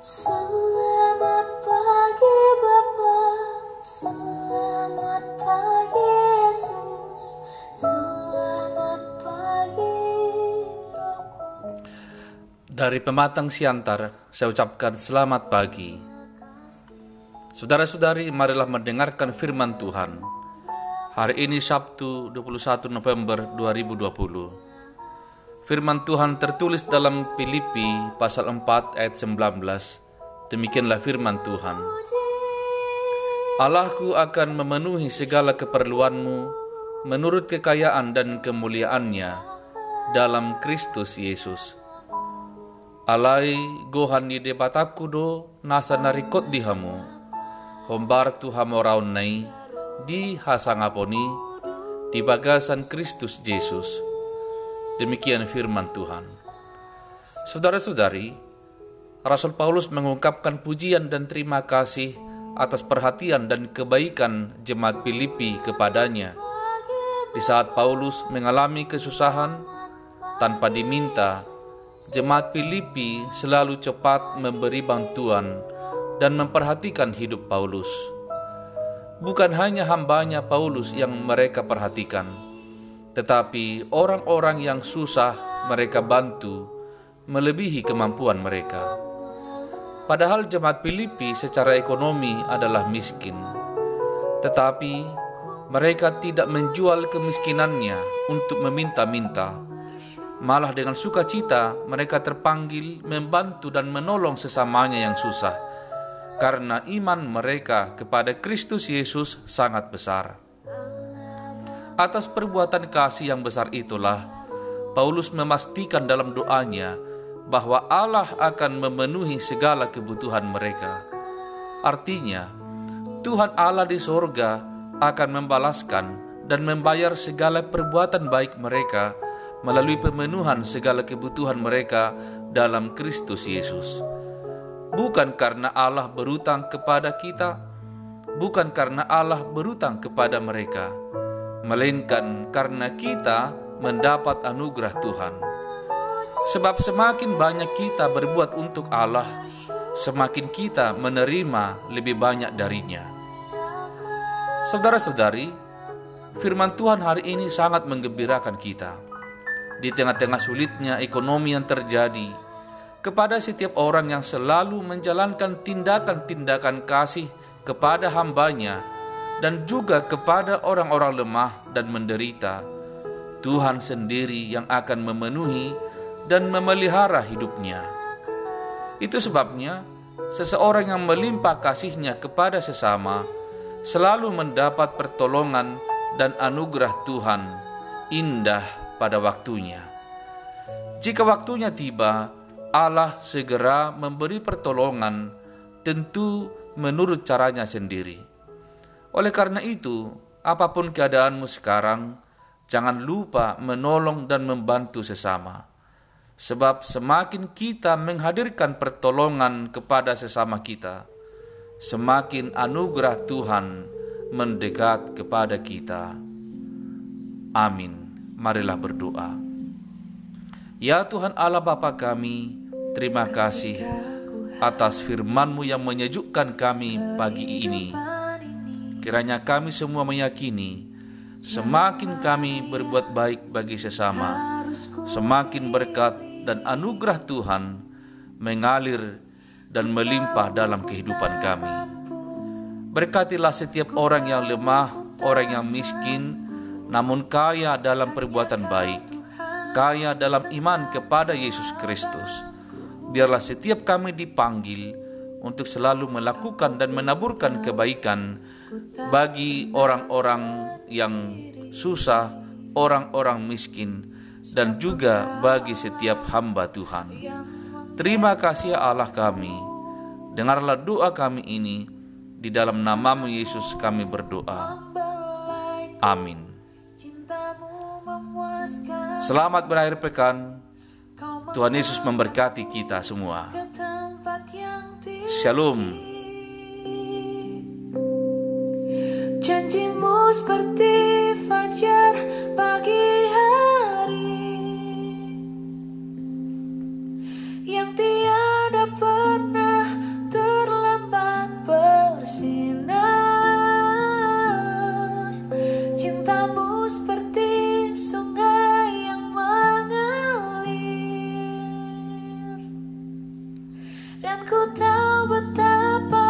So Dari pematang siantar, saya ucapkan selamat pagi. Saudara-saudari, marilah mendengarkan firman Tuhan. Hari ini Sabtu 21 November 2020. Firman Tuhan tertulis dalam Filipi pasal 4 ayat 19. Demikianlah firman Tuhan. Allahku akan memenuhi segala keperluanmu menurut kekayaan dan kemuliaannya dalam Kristus Yesus. Alai gohan ni debataku do nasa narikot dihamu. Hombar tu hamoraun nai di hasangaponi di bagasan Kristus Yesus Demikian firman Tuhan. Saudara-saudari, Rasul Paulus mengungkapkan pujian dan terima kasih atas perhatian dan kebaikan jemaat Filipi kepadanya. Di saat Paulus mengalami kesusahan tanpa diminta, jemaat Filipi selalu cepat memberi bantuan dan memperhatikan hidup Paulus. Bukan hanya hambanya Paulus yang mereka perhatikan, tetapi orang-orang yang susah mereka bantu melebihi kemampuan mereka. Padahal jemaat Filipi secara ekonomi adalah miskin, tetapi mereka tidak menjual kemiskinannya untuk meminta-minta. Malah dengan sukacita mereka terpanggil membantu dan menolong sesamanya yang susah, karena iman mereka kepada Kristus Yesus sangat besar. Atas perbuatan kasih yang besar itulah, Paulus memastikan dalam doanya bahwa Allah akan memenuhi segala kebutuhan mereka. Artinya, Tuhan Allah di sorga akan membalaskan dan membayar segala perbuatan baik mereka melalui pemenuhan segala kebutuhan mereka dalam Kristus Yesus. Bukan karena Allah berutang kepada kita, bukan karena Allah berutang kepada mereka, melainkan karena kita mendapat anugerah Tuhan. Sebab semakin banyak kita berbuat untuk Allah, semakin kita menerima lebih banyak darinya. Saudara-saudari, firman Tuhan hari ini sangat menggembirakan kita. Di tengah-tengah sulitnya ekonomi yang terjadi, kepada setiap orang yang selalu menjalankan tindakan-tindakan kasih kepada hambanya dan juga kepada orang-orang lemah dan menderita. Tuhan sendiri yang akan memenuhi dan memelihara hidupnya. Itu sebabnya seseorang yang melimpah kasihnya kepada sesama selalu mendapat pertolongan dan anugerah Tuhan indah pada waktunya. Jika waktunya tiba, Allah segera memberi pertolongan tentu menurut caranya sendiri. Oleh karena itu, apa pun keadaanmu sekarang, jangan lupa menolong dan membantu sesama. Sebab semakin kita menghadirkan pertolongan kepada sesama kita, semakin anugerah Tuhan mendekat kepada kita. Amin. Marilah berdoa. Ya Tuhan Allah Bapa kami, terima kasih atas firman-Mu yang menyejukkan kami pagi ini Kiranya kami semua meyakini, semakin kami berbuat baik bagi sesama, semakin berkat dan anugerah Tuhan mengalir dan melimpah dalam kehidupan kami. Berkatilah setiap orang yang lemah, orang yang miskin, namun kaya dalam perbuatan baik, kaya dalam iman kepada Yesus Kristus. Biarlah setiap kami dipanggil untuk selalu melakukan dan menaburkan kebaikan bagi orang-orang yang susah, orang-orang miskin, dan juga bagi setiap hamba Tuhan. Terima kasih ya Allah kami. Dengarlah doa kami ini. Di dalam namamu Yesus kami berdoa. Amin. Selamat berakhir pekan. Tuhan Yesus memberkati kita semua. Shalom. dan ku tahu betapa